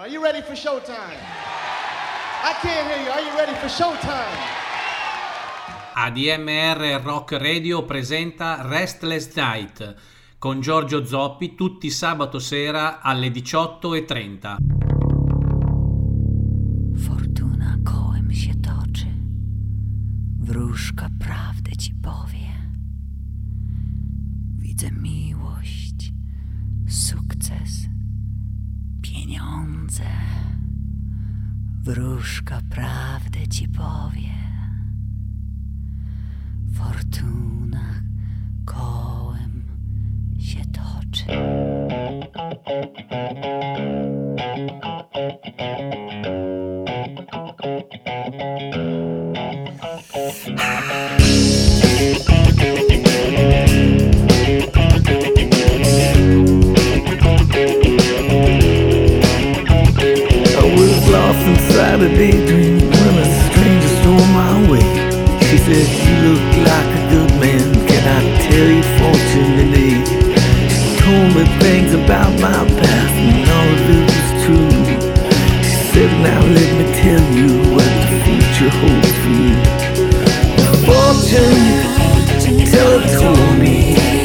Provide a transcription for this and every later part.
Are you ready for showtime? I can't hear you. Are you ready for showtime? ADMR Rock Radio presenta Restless Night con Giorgio Zoppi tutti sabato sera alle 18.30. Fortuna kołem się toczy, wróżka prawdę ci powie. Widzę miłość, sukces, pieniądze. Wróżka prawdę ci powie. Fortuna kołem się toczy. Lost inside a daydream when a stranger stole my way. She said, You look like a good man. Can I tell you fortune today? She told me things about my past and all of it was true. She said, Now let me tell you what the future holds for you. Fortune teller told me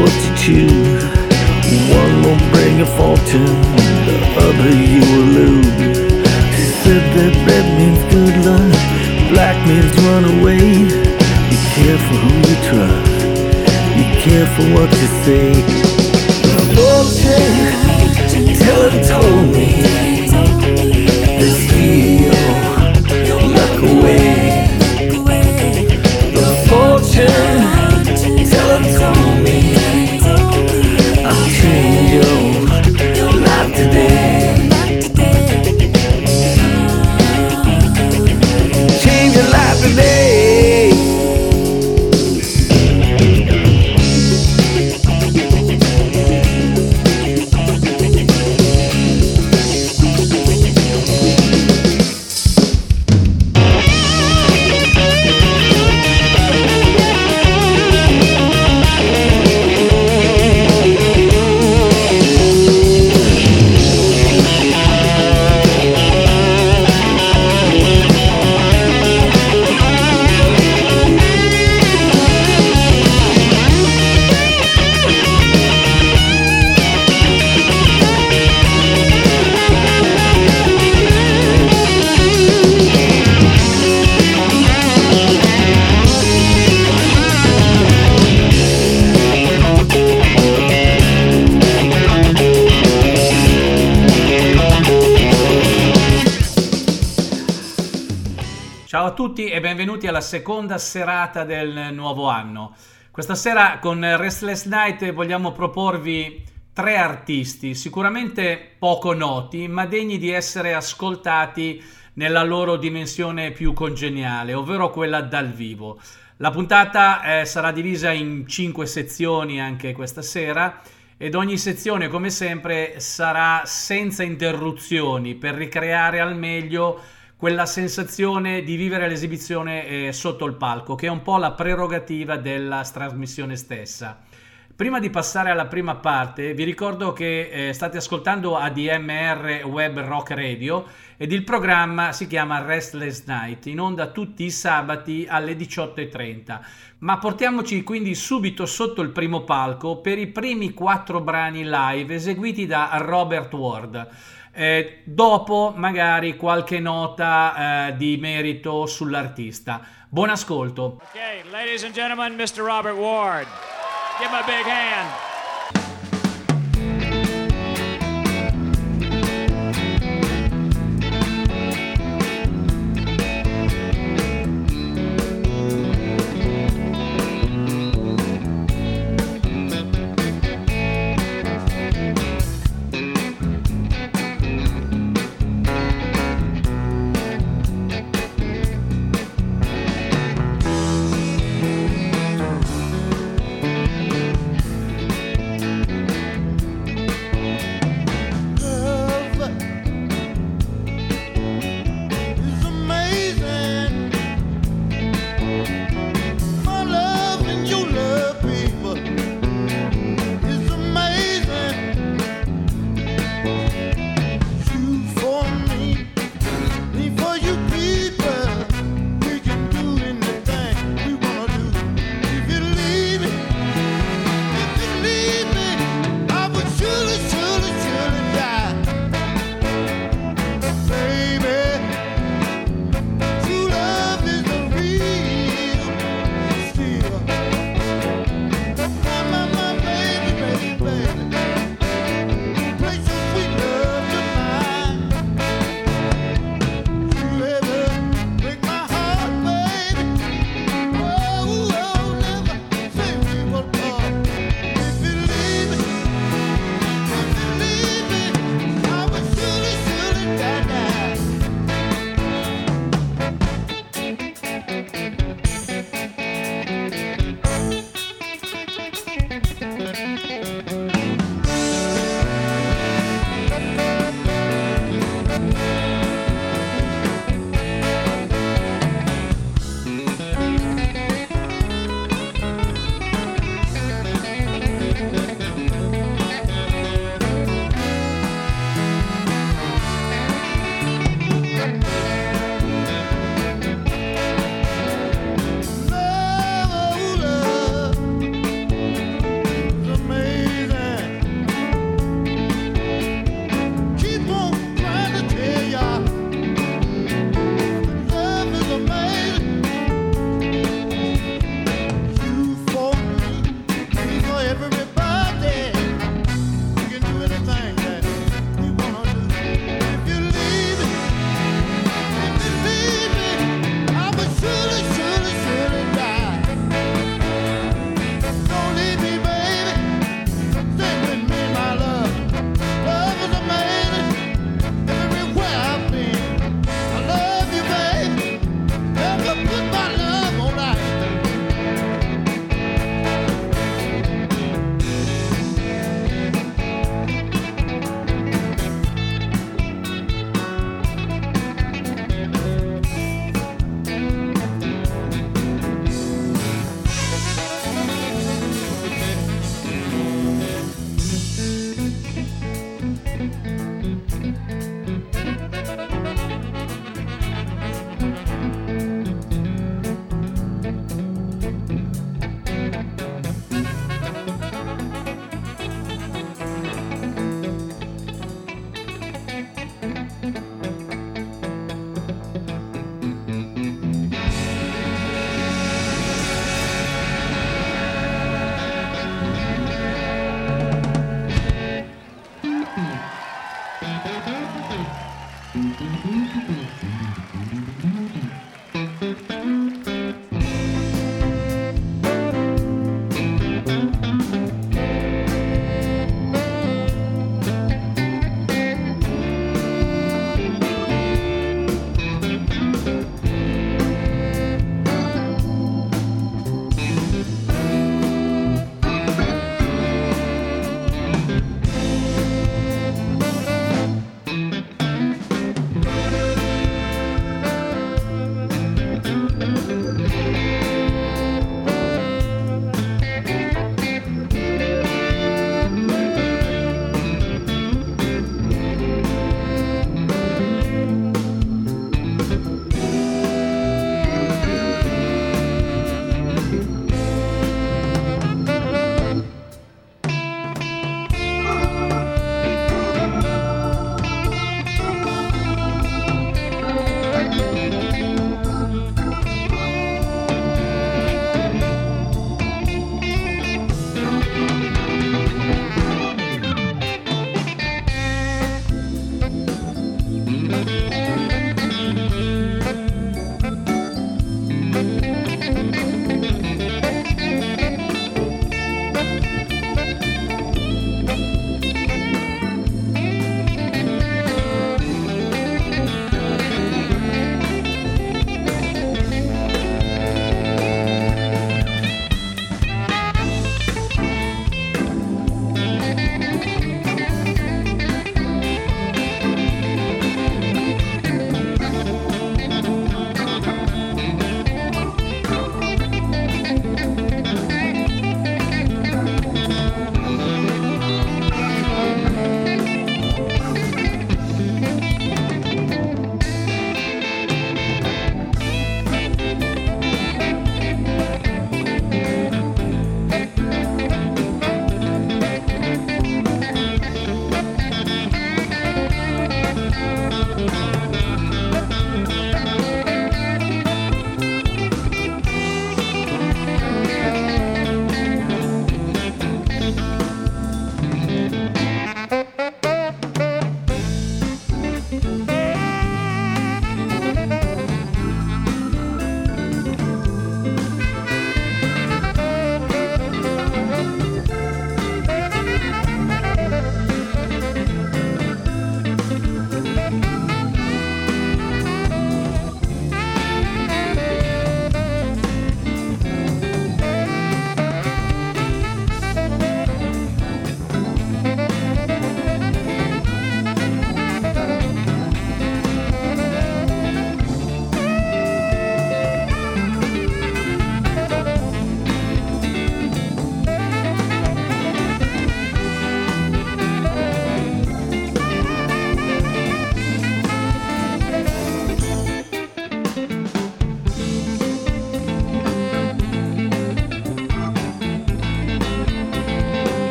what you choose. One will bring you fortune, the other you will lose. She said that red means good luck, black means run away. Be careful who you trust. Be careful what you say. Fortune teller told me tutti e benvenuti alla seconda serata del nuovo anno. Questa sera con Restless Night vogliamo proporvi tre artisti, sicuramente poco noti, ma degni di essere ascoltati nella loro dimensione più congeniale, ovvero quella dal vivo. La puntata eh, sarà divisa in cinque sezioni anche questa sera ed ogni sezione, come sempre, sarà senza interruzioni per ricreare al meglio quella sensazione di vivere l'esibizione eh, sotto il palco, che è un po' la prerogativa della trasmissione stessa. Prima di passare alla prima parte, vi ricordo che eh, state ascoltando ADMR Web Rock Radio ed il programma si chiama Restless Night, in onda tutti i sabati alle 18.30. Ma portiamoci quindi subito sotto il primo palco per i primi quattro brani live eseguiti da Robert Ward. Eh, dopo magari qualche nota eh, di merito sull'artista. Buon ascolto. Okay, ladies and gentlemen, Mr. Robert Ward. Give him a big hand.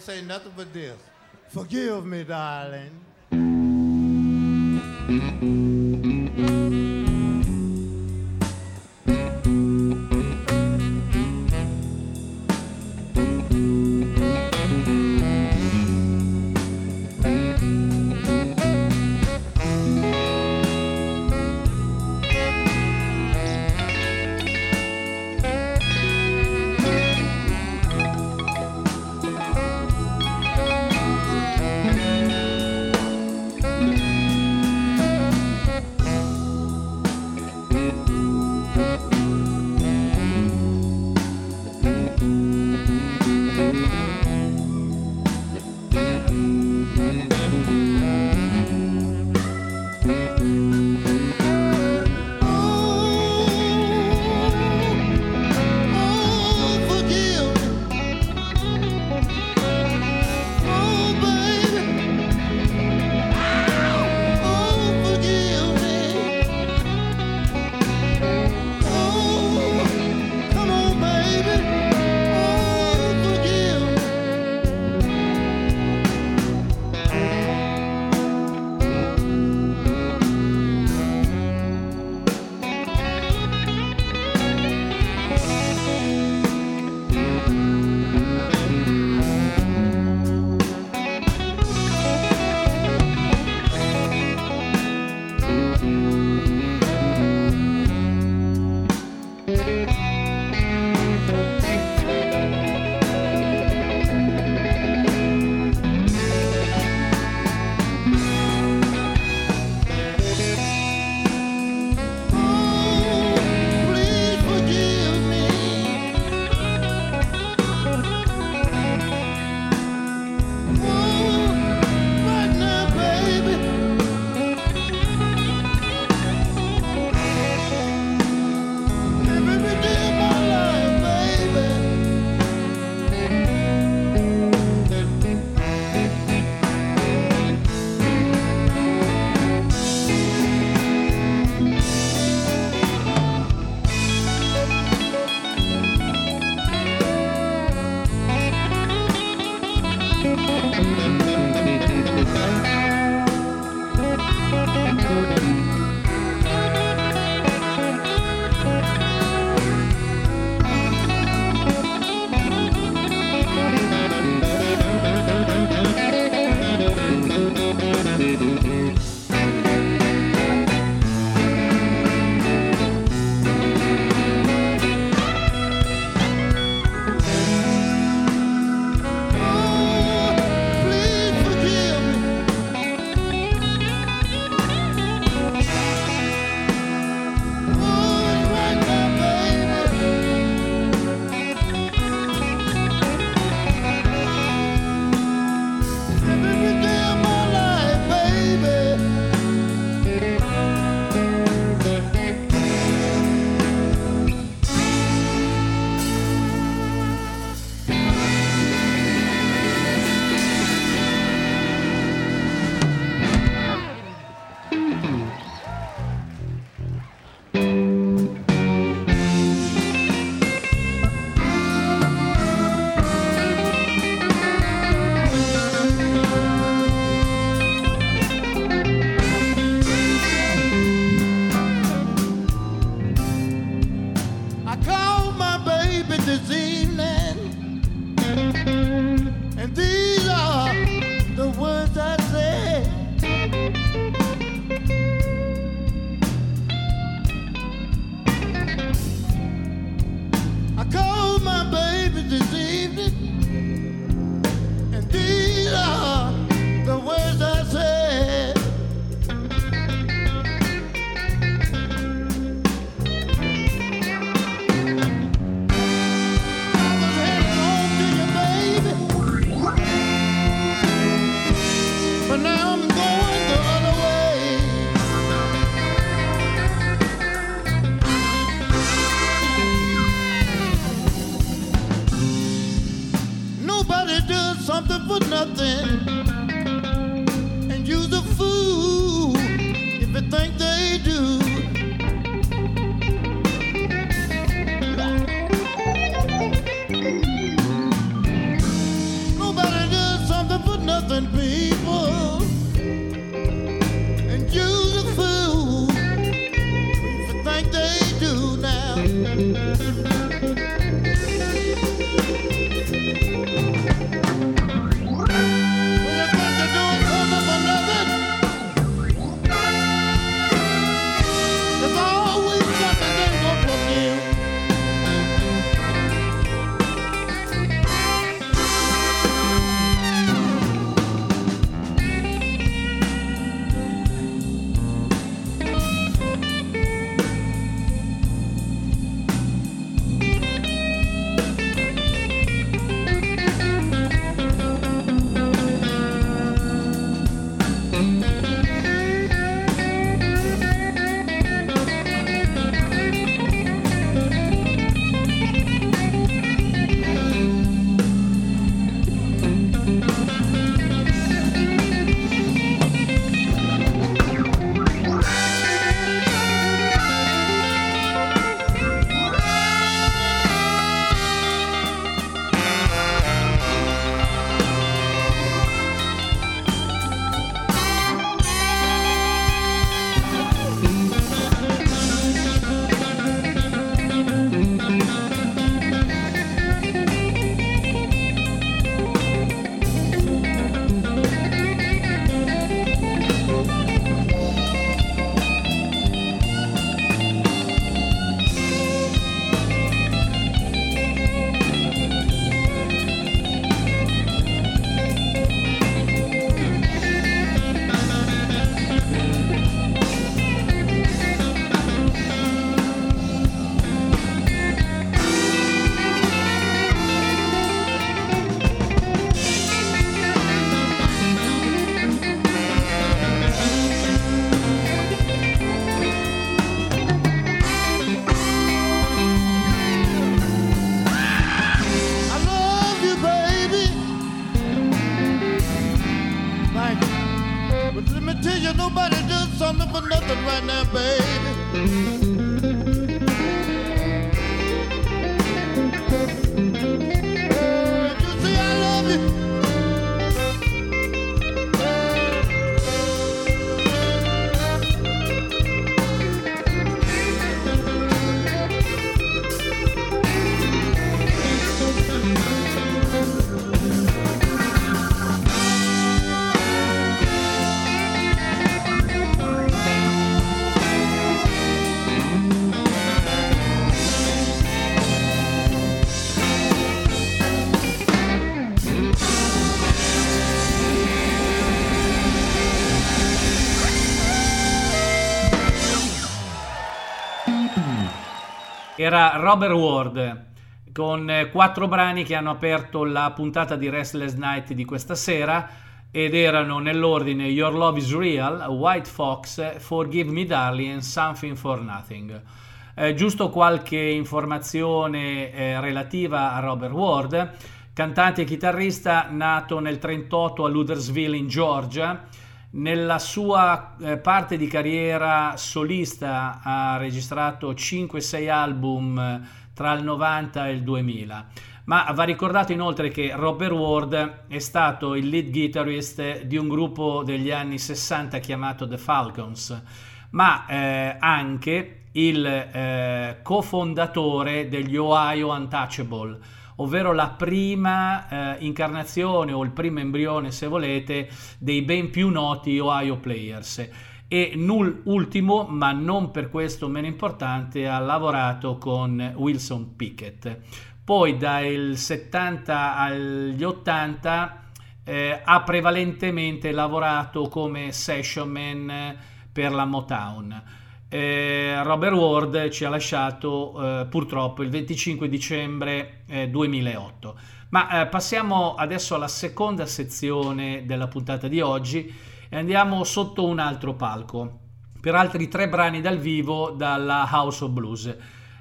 Say nothing but this. Forgive me, darling. Era Robert Ward con eh, quattro brani che hanno aperto la puntata di Restless Night di questa sera ed erano nell'ordine Your Love is Real, White Fox, Forgive Me Darling and Something for Nothing. Eh, giusto qualche informazione eh, relativa a Robert Ward, cantante e chitarrista nato nel 38 a Luthersville in Georgia. Nella sua eh, parte di carriera solista ha registrato 5-6 album eh, tra il 90 e il 2000. Ma va ricordato inoltre che Robert Ward è stato il lead guitarist di un gruppo degli anni 60 chiamato The Falcons, ma eh, anche il eh, cofondatore degli Ohio Untouchable, ovvero la prima eh, incarnazione o il primo embrione, se volete, dei ben più noti Ohio Players. E nul- ultimo, ma non per questo meno importante, ha lavorato con Wilson Pickett. Poi dal 70 agli 80 eh, ha prevalentemente lavorato come session man per la Motown. Eh, Robert Ward ci ha lasciato eh, purtroppo il 25 dicembre eh, 2008. Ma eh, passiamo adesso alla seconda sezione della puntata di oggi e andiamo sotto un altro palco per altri tre brani dal vivo dalla House of Blues.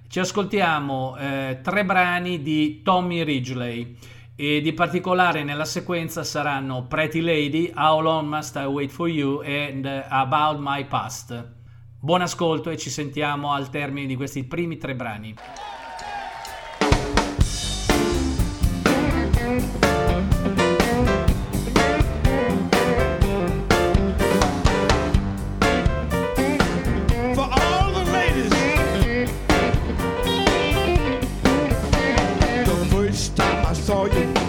Ci ascoltiamo eh, tre brani di Tommy Ridgely e di particolare nella sequenza saranno Pretty Lady, How Long Must I Wait for You and About My Past. Buon ascolto e ci sentiamo al termine di questi primi tre brani. saw you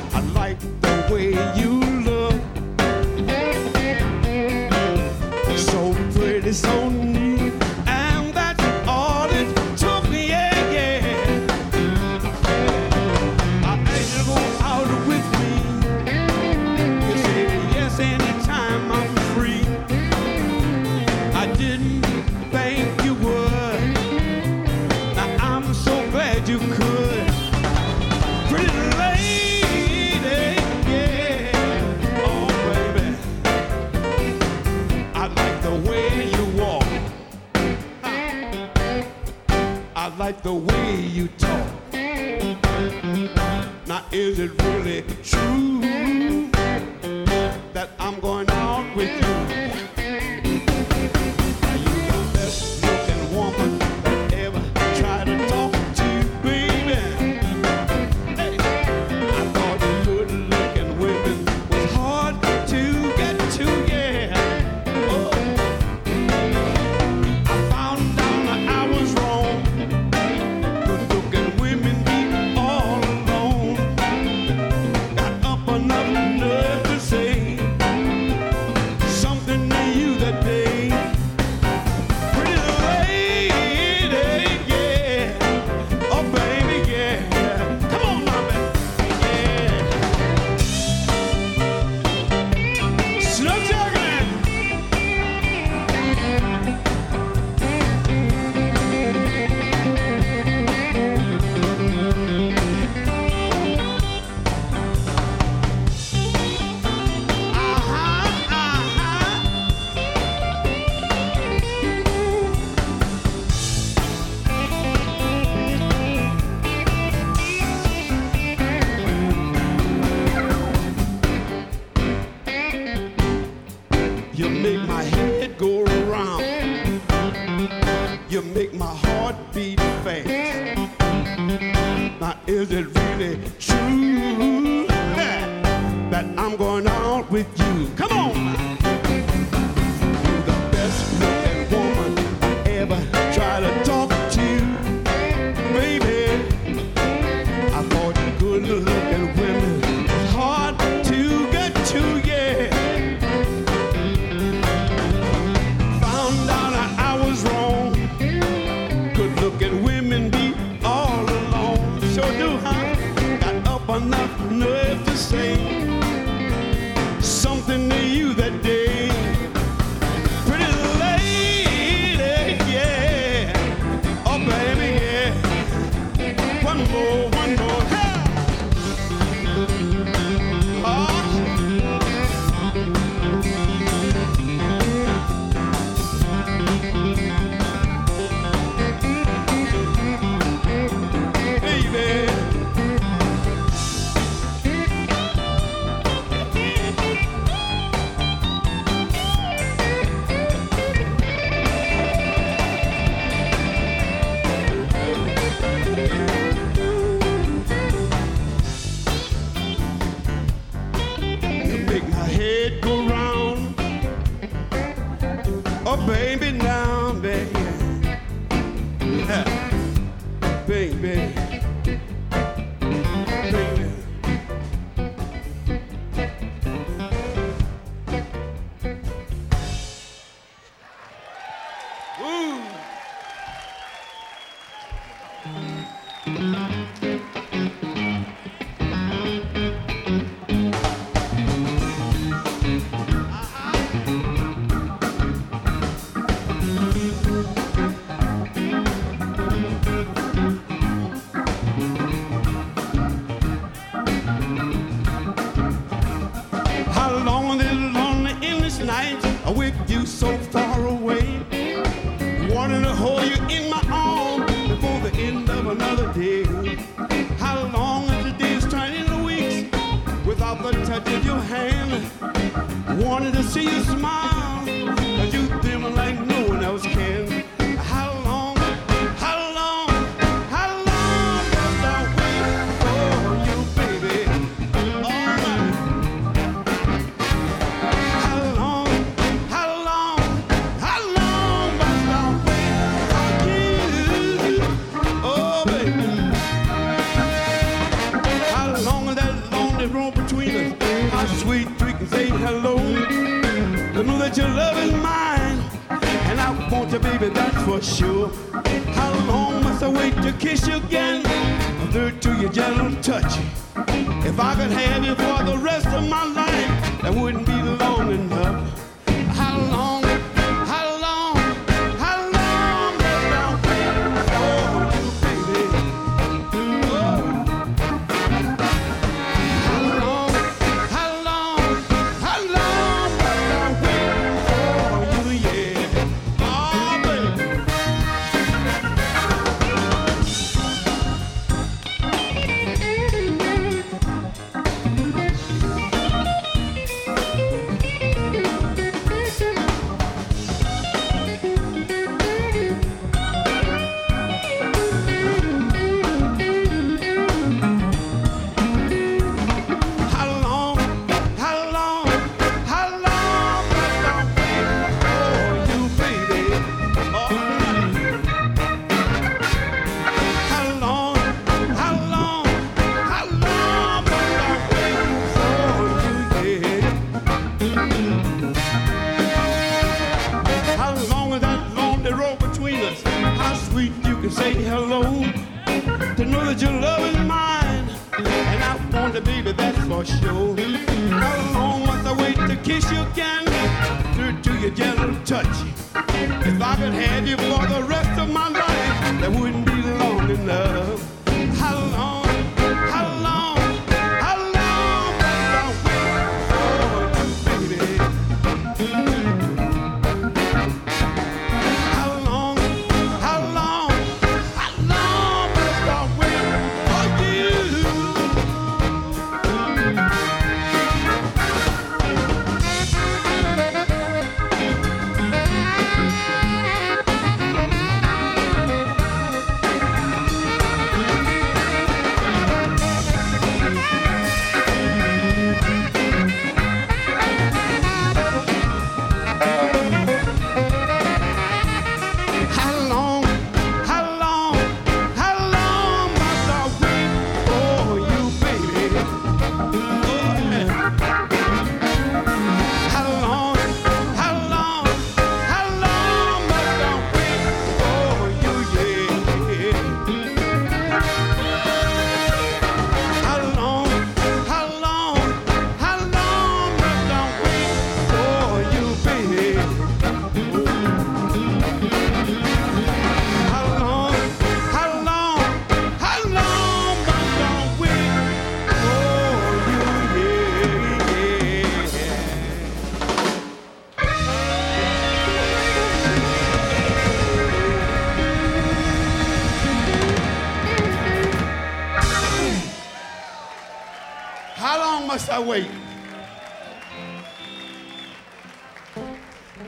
I wait.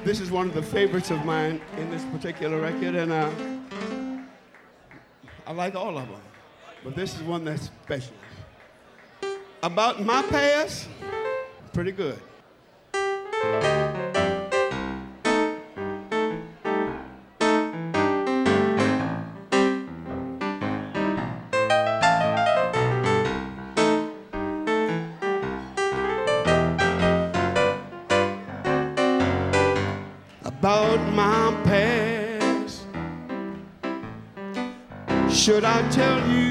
This is one of the favorites of mine in this particular record, and uh, I like all of them, but this is one that's special. About my past, pretty good. I tell you.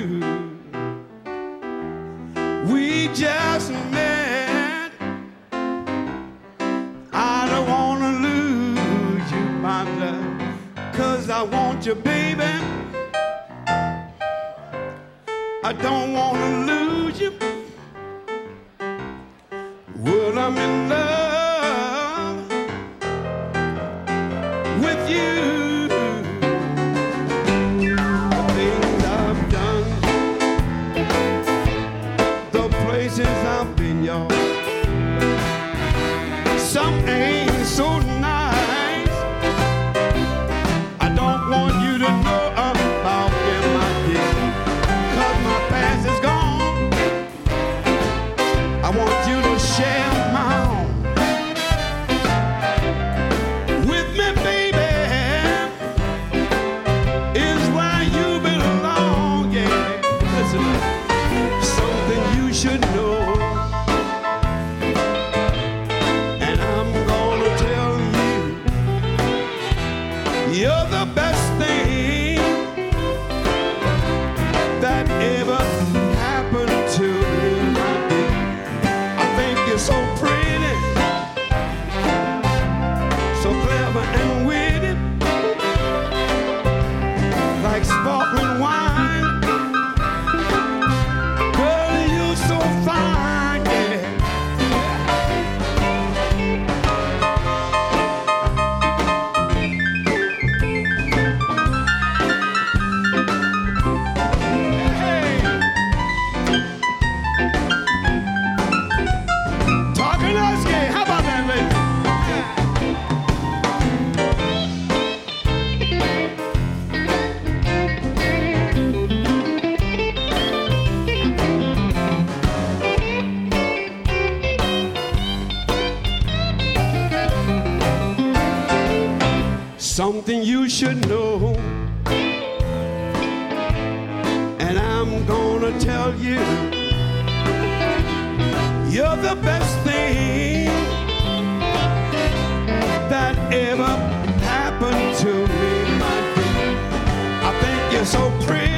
You should know. And I'm gonna tell you, you're the best thing that ever happened to me, my dear. I think you're so pretty,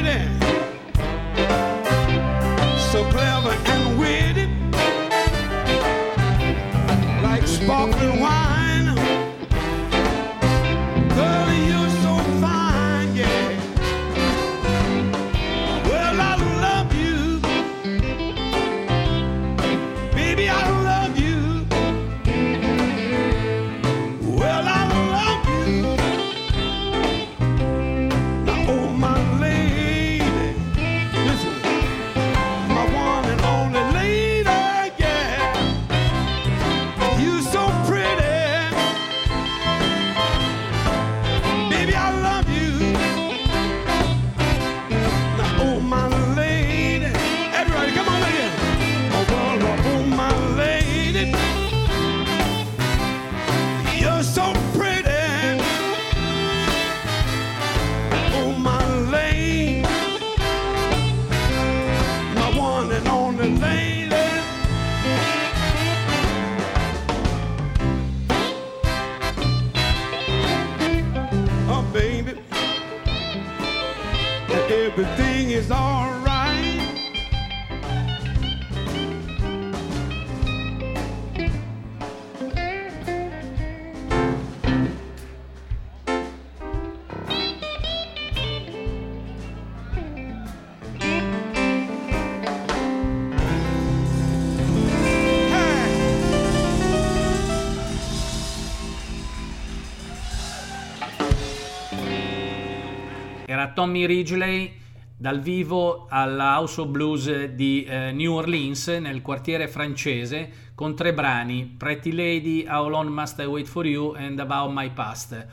Tommy Ridgely dal vivo alla House of Blues di eh, New Orleans nel quartiere francese con tre brani Pretty Lady, How Long Must I Wait For You and About My Past.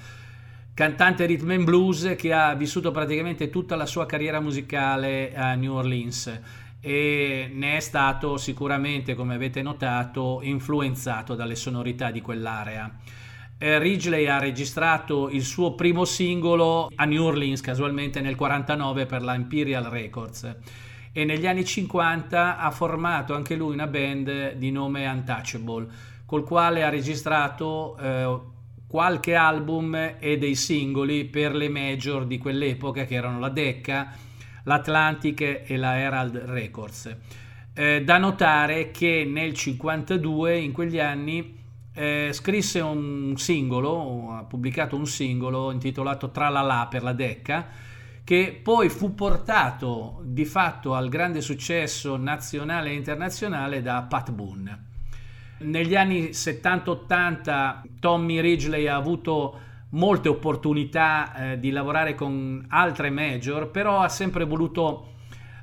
Cantante rhythm and blues che ha vissuto praticamente tutta la sua carriera musicale a New Orleans e ne è stato sicuramente, come avete notato, influenzato dalle sonorità di quell'area. Eh, Ridgely ha registrato il suo primo singolo a New Orleans, casualmente nel 49 per la Imperial Records e negli anni 50 ha formato anche lui una band di nome Untouchable, col quale ha registrato eh, qualche album e dei singoli per le major di quell'epoca che erano la Decca, l'Atlantic e la Herald Records. Eh, da notare che nel 52, in quegli anni, eh, scrisse un singolo, ha pubblicato un singolo intitolato Tralala per la Decca, che poi fu portato di fatto al grande successo nazionale e internazionale da Pat Boone. Negli anni 70-80 Tommy Ridgely ha avuto molte opportunità eh, di lavorare con altre major, però ha sempre voluto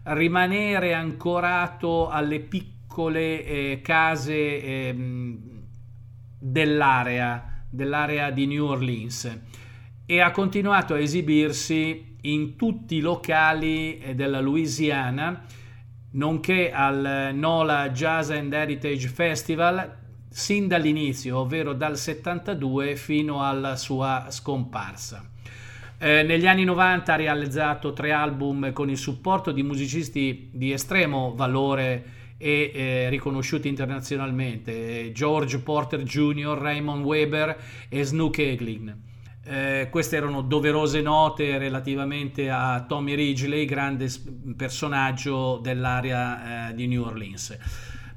rimanere ancorato alle piccole piccole eh, case ehm, dell'area, dell'area di New Orleans e ha continuato a esibirsi in tutti i locali eh, della Louisiana, nonché al NOLA Jazz and Heritage Festival sin dall'inizio, ovvero dal 72 fino alla sua scomparsa. Eh, negli anni 90 ha realizzato tre album con il supporto di musicisti di estremo valore e eh, riconosciuti internazionalmente, George Porter Jr., Raymond Weber e Snook Eglin. Eh, queste erano doverose note relativamente a Tommy Ridgely, grande personaggio dell'area eh, di New Orleans.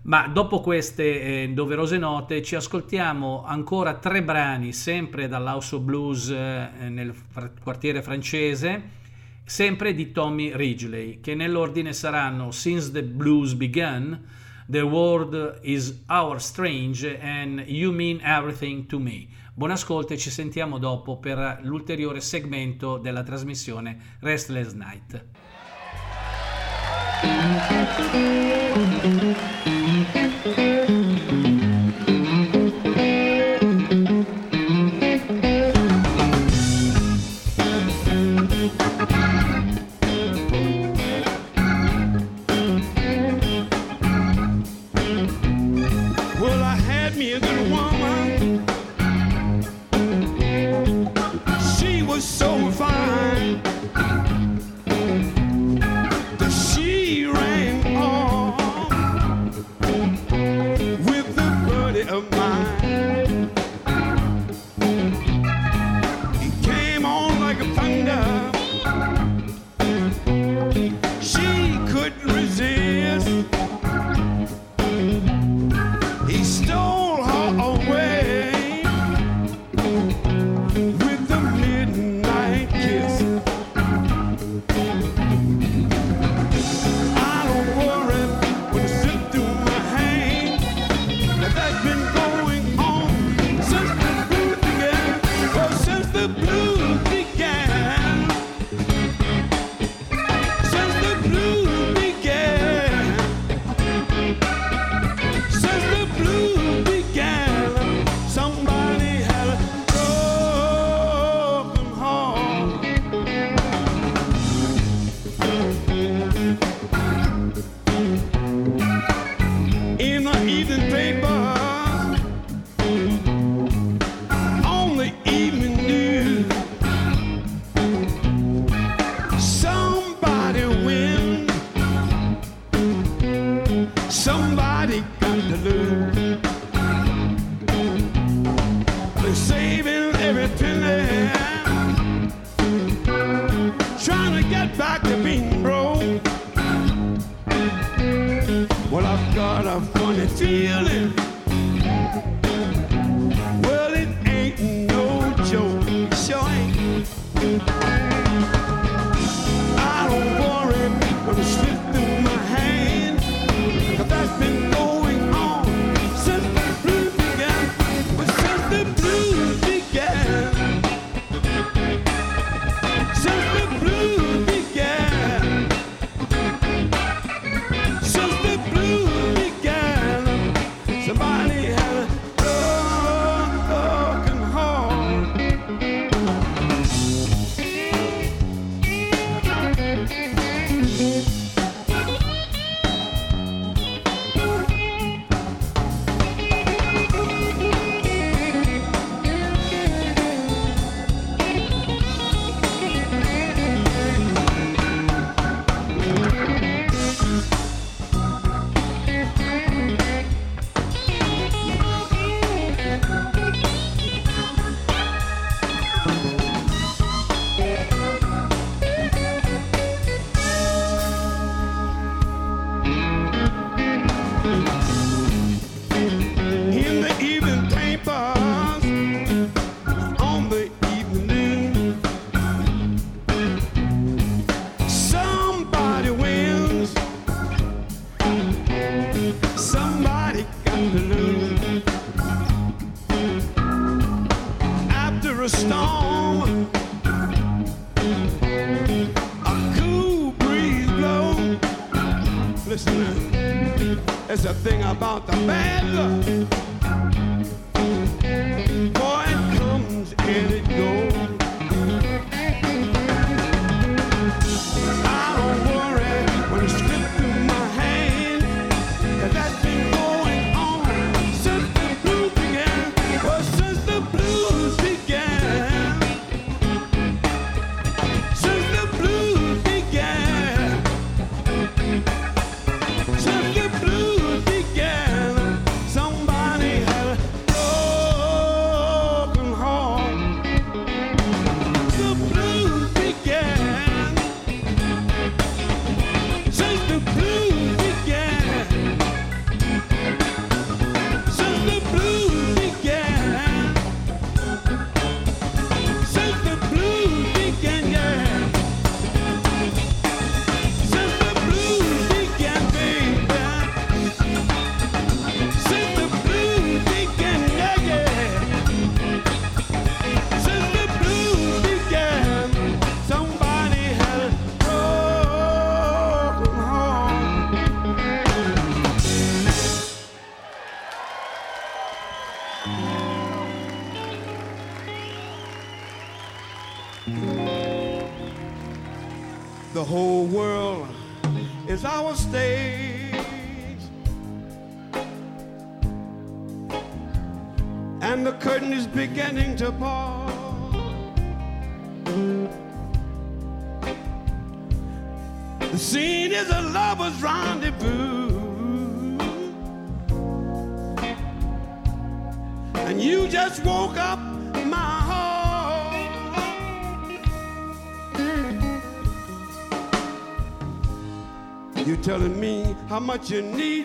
Ma dopo queste eh, doverose note ci ascoltiamo ancora tre brani, sempre dall'House of Blues eh, nel fr- quartiere francese, sempre di Tommy Ridgely, che nell'ordine saranno Since the Blues Began, The World is Our Strange and You Mean Everything to Me. Buon ascolto e ci sentiamo dopo per l'ulteriore segmento della trasmissione Restless Night. how much you need.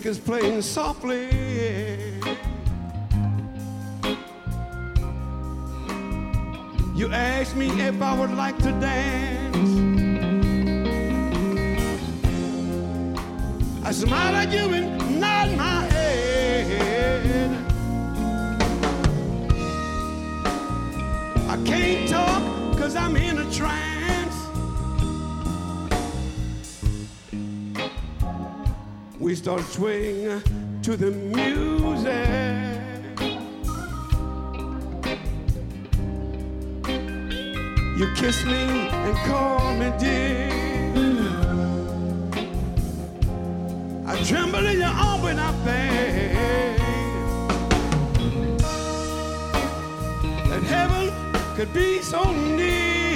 music is playing softly. You asked me if I would like to dance. start swing to the music. You kiss me and call me dear. I tremble in your arm when I beg and heaven could be so near.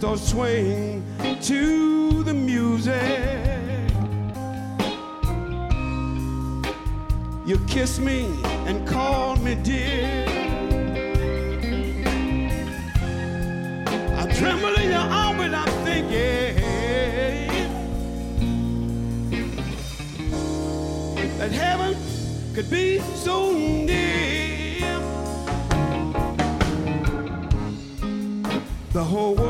start swing to the music. You kiss me and call me dear. I tremble in your arm when I'm thinking that heaven could be so near. The whole world.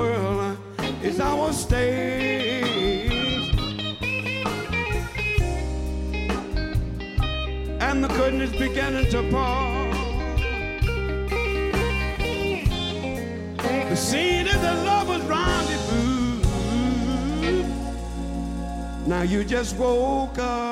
Is beginning. The scene is a lover's rendezvous. Now you just woke up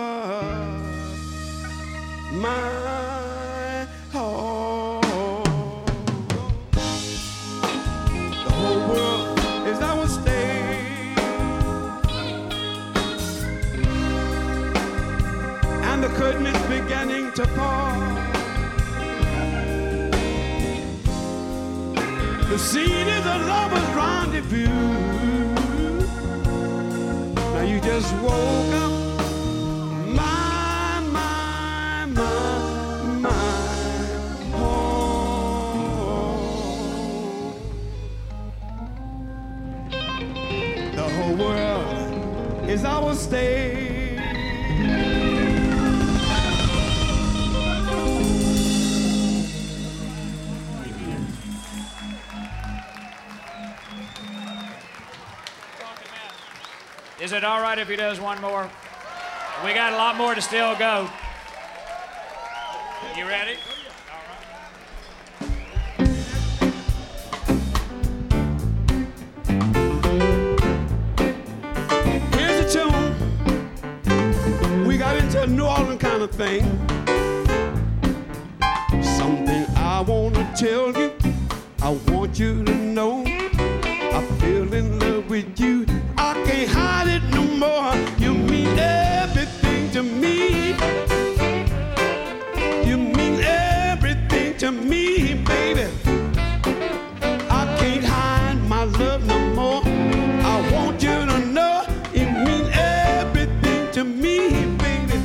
if he does one more? We got a lot more to still go. You ready? Here's a tune. We got into a New Orleans kind of thing. Something I want to tell you. I want you to know. I feel in love with you. I can't hide it You mean everything to me. You mean everything to me, baby. I can't hide my love no more. I want you to know it means everything to me, baby.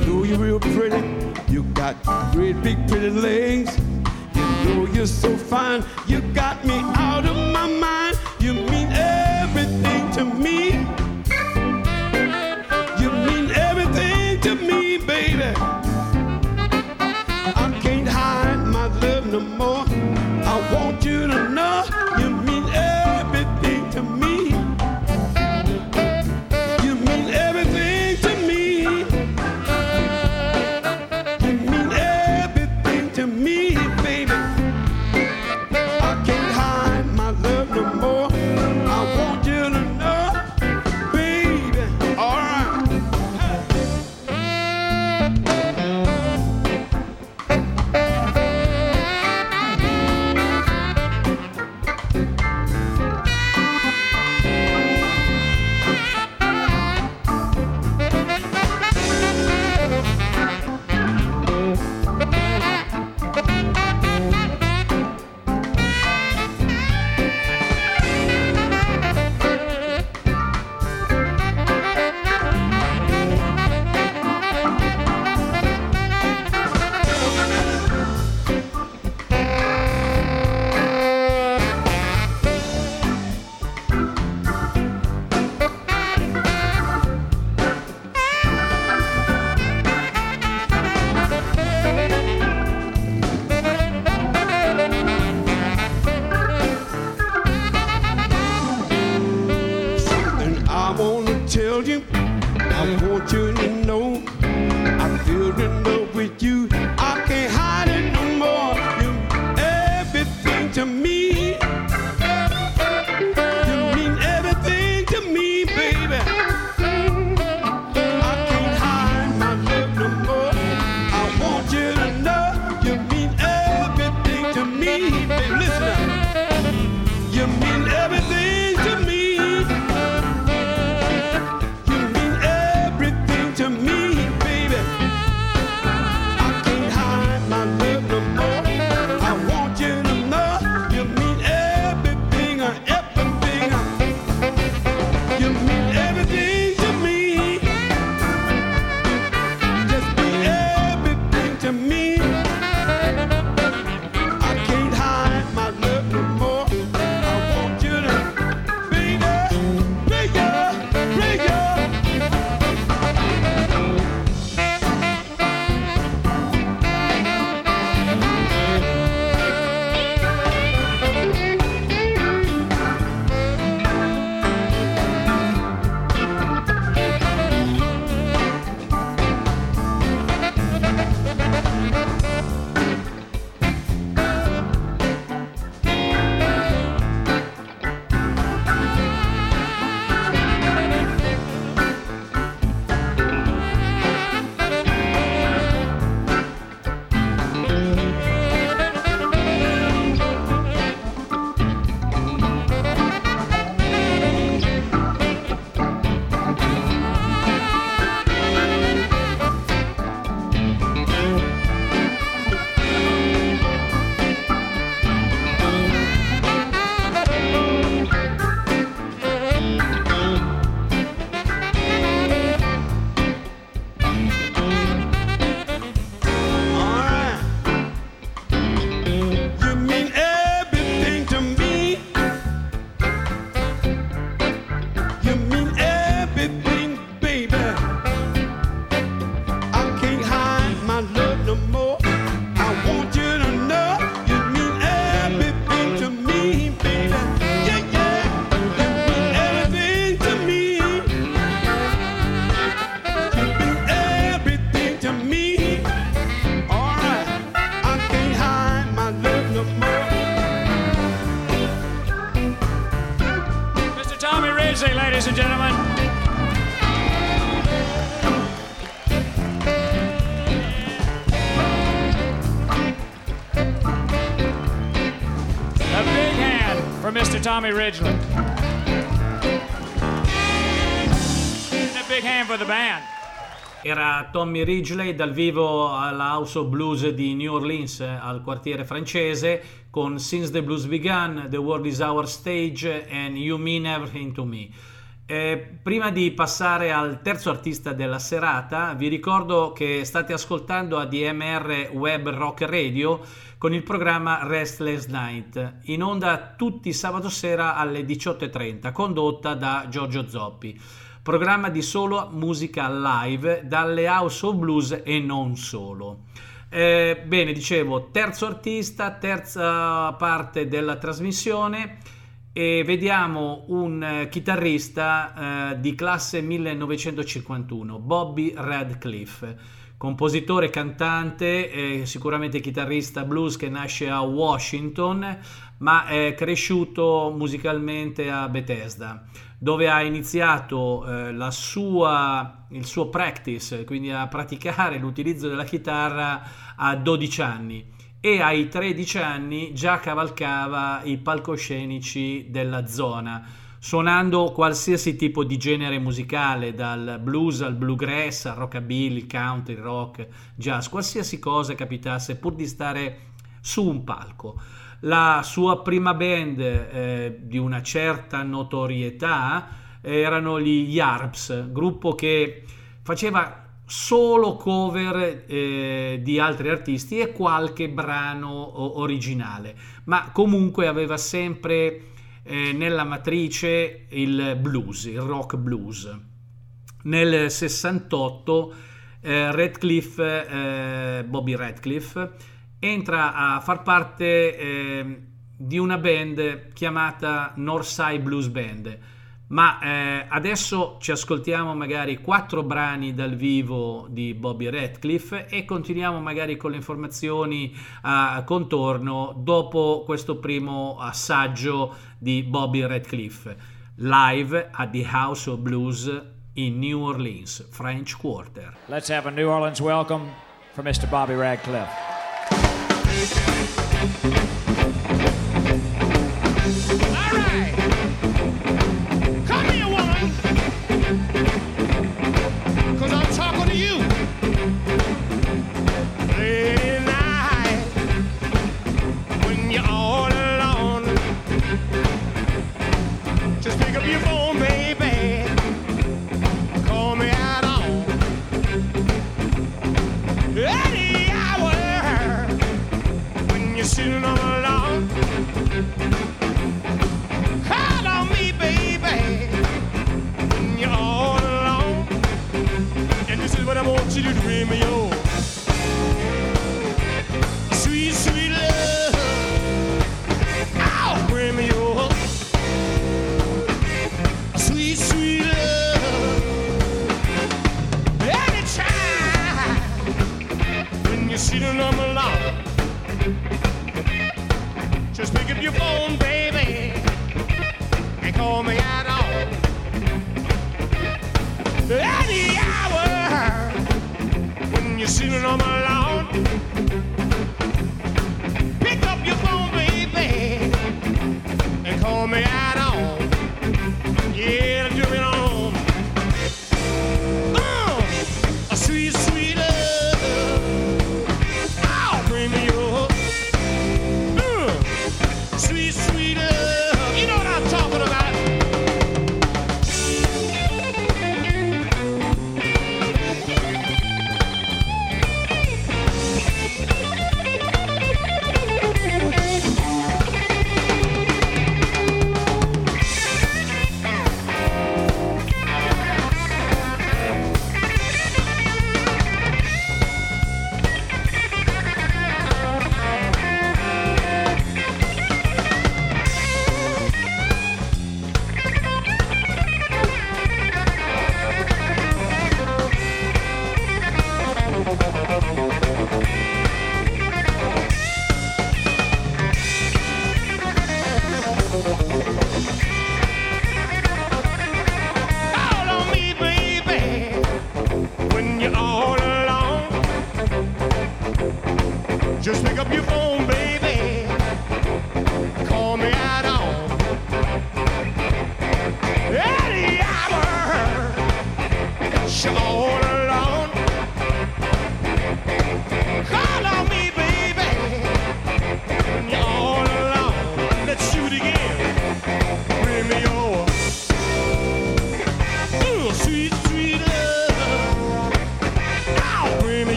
You know you're real pretty. You got great big pretty legs. You know you're so fine. The band. Era Tommy Ridgely dal vivo alla House of Blues di New Orleans al quartiere francese con Since the Blues Began, The World is Our Stage and You Mean Everything to Me. Eh, prima di passare al terzo artista della serata, vi ricordo che state ascoltando ADMR Web Rock Radio con il programma Restless Night, in onda tutti sabato sera alle 18.30, condotta da Giorgio Zoppi. Programma di solo musica live dalle House of Blues e non solo. Eh, bene, dicevo, terzo artista, terza parte della trasmissione e vediamo un eh, chitarrista eh, di classe 1951, Bobby Radcliffe, compositore, cantante, eh, sicuramente chitarrista blues che nasce a Washington, ma è cresciuto musicalmente a Bethesda, dove ha iniziato eh, sua, il suo practice, quindi a praticare l'utilizzo della chitarra a 12 anni e ai 13 anni già cavalcava i palcoscenici della zona, suonando qualsiasi tipo di genere musicale, dal blues al bluegrass, al rockabilly, country, rock, jazz, qualsiasi cosa capitasse pur di stare su un palco. La sua prima band eh, di una certa notorietà erano gli Yarps, gruppo che faceva solo cover eh, di altri artisti e qualche brano originale, ma comunque aveva sempre eh, nella matrice il blues, il rock blues. Nel 68 eh, Radcliffe, eh, Bobby Radcliffe entra a far parte eh, di una band chiamata Northside Blues Band ma eh, adesso ci ascoltiamo magari quattro brani dal vivo di Bobby Radcliffe e continuiamo magari con le informazioni a contorno dopo questo primo assaggio di Bobby Radcliffe live at the House of Blues in New Orleans, French Quarter. Let's have a New Orleans welcome for Mr. Bobby Radcliffe. All right. Sitting on my lawn.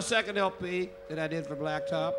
On second LP that I did for Blacktop.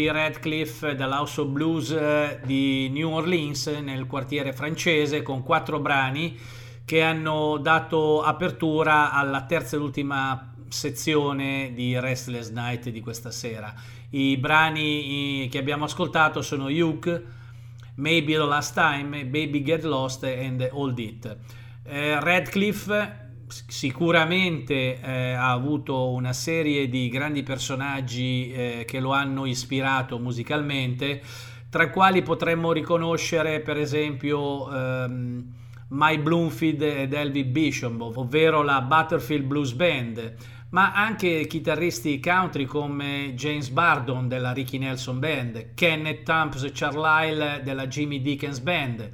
Bobby Radcliffe dall'House of Blues eh, di New Orleans nel quartiere francese con quattro brani che hanno dato apertura alla terza ed ultima sezione di Restless Night di questa sera. I brani che abbiamo ascoltato sono Hugh, Maybe the Last Time, Baby Get Lost and All It. Eh, Radcliffe sicuramente eh, ha avuto una serie di grandi personaggi eh, che lo hanno ispirato musicalmente, tra i quali potremmo riconoscere per esempio ehm, Mike Bloomfield ed Elvie Bishop, ovvero la Butterfield Blues Band, ma anche chitarristi country come James Bardon della Ricky Nelson Band, Kenneth Tumpes Charlisle della Jimmy Dickens Band,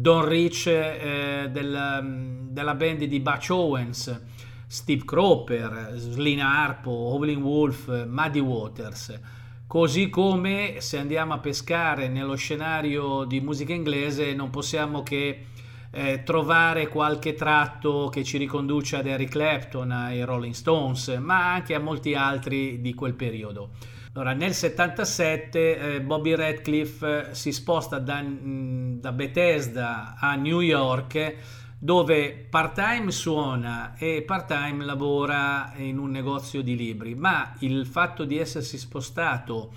Don Rich eh, del, della band di Butch Owens, Steve Cropper, Slina Harpo, Howling Wolf, Muddy Waters. Così come se andiamo a pescare nello scenario di musica inglese non possiamo che eh, trovare qualche tratto che ci riconduce ad Eric Clapton, ai Rolling Stones, ma anche a molti altri di quel periodo. Allora, nel 77 eh, Bobby Radcliffe si sposta da, mm, da Bethesda a New York dove part-time suona e part-time lavora in un negozio di libri, ma il fatto di essersi spostato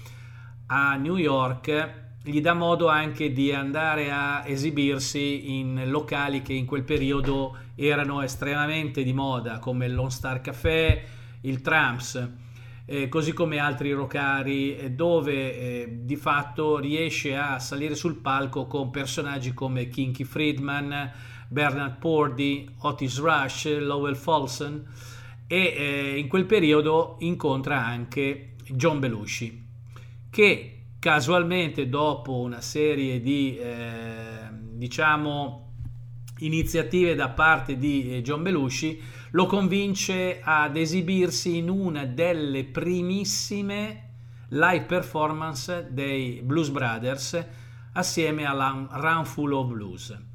a New York gli dà modo anche di andare a esibirsi in locali che in quel periodo erano estremamente di moda, come il Lone Star Café, il Trams, eh, così come altri rocari, eh, dove eh, di fatto riesce a salire sul palco con personaggi come Kinky Friedman, Bernard Pordy, Otis Rush, Lowell Folsom e eh, in quel periodo incontra anche John Belushi che casualmente dopo una serie di eh, diciamo iniziative da parte di John Belushi lo convince ad esibirsi in una delle primissime live performance dei Blues Brothers assieme alla Run Full of Blues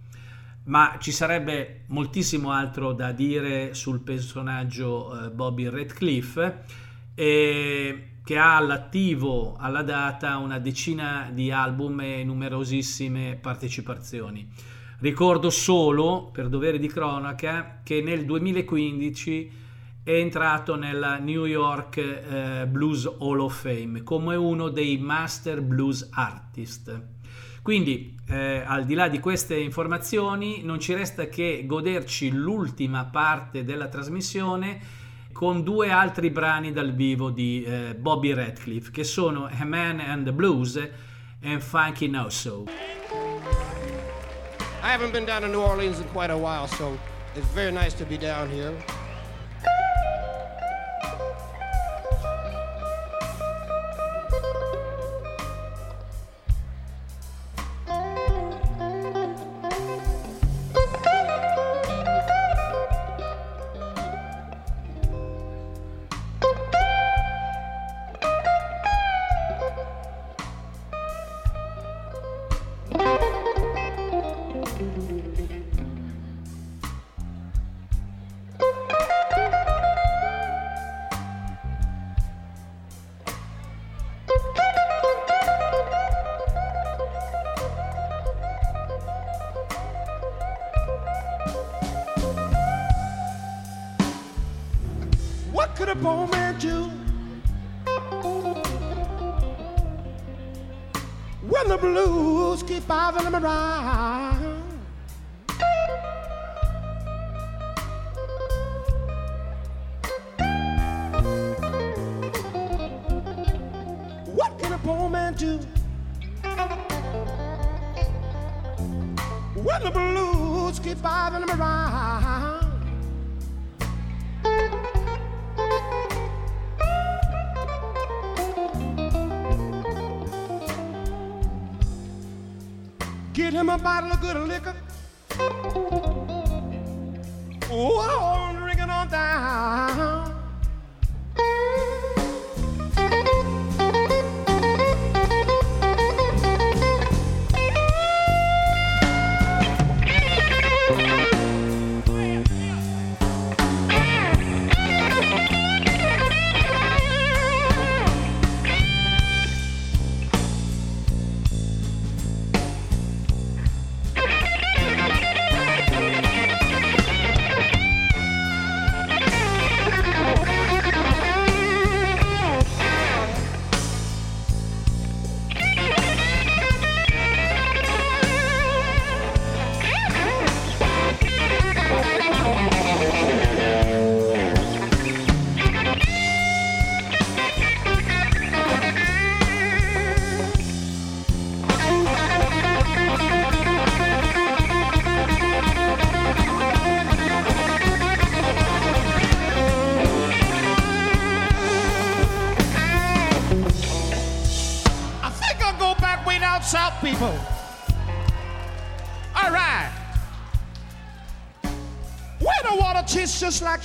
ma ci sarebbe moltissimo altro da dire sul personaggio eh, Bobby Radcliffe e che ha all'attivo alla data una decina di album e numerosissime partecipazioni. Ricordo solo, per dovere di cronaca, che nel 2015 è entrato nella New York eh, Blues Hall of Fame come uno dei Master Blues Artist. Quindi, eh, al di là di queste informazioni, non ci resta che goderci l'ultima parte della trasmissione con due altri brani dal vivo di eh, Bobby Radcliffe che sono A Man and the Blues e Funky No So. I haven't been down to New Orleans in quite a while, so it's very nice to be down here.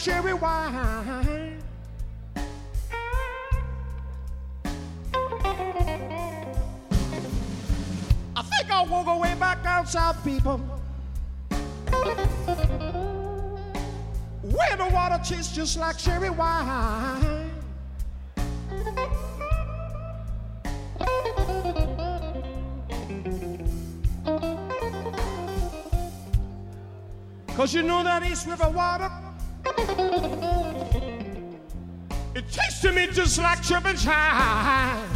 Cherry wine. I think I'll walk away back south, people. Where the water tastes just like cherry wine. Cause you know that East River water, just like tripping time.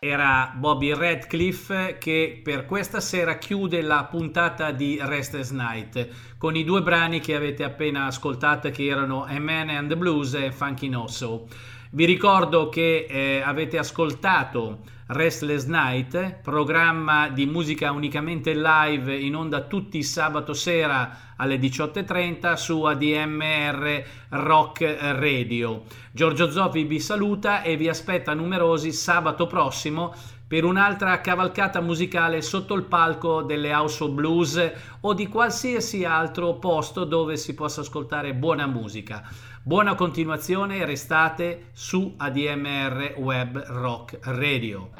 Era Bobby Radcliffe che per questa sera chiude la puntata di Restless Night con i due brani che avete appena ascoltato che erano A Man and the Blues e Funky No So. Vi ricordo che eh, avete ascoltato Restless Night, programma di musica unicamente live in onda tutti sabato sera alle 18.30 su ADMR Rock Radio. Giorgio Zoppi vi saluta e vi aspetta numerosi sabato prossimo per un'altra cavalcata musicale sotto il palco delle House of Blues o di qualsiasi altro posto dove si possa ascoltare buona musica. Buona continuazione e restate su ADMR Web Rock Radio.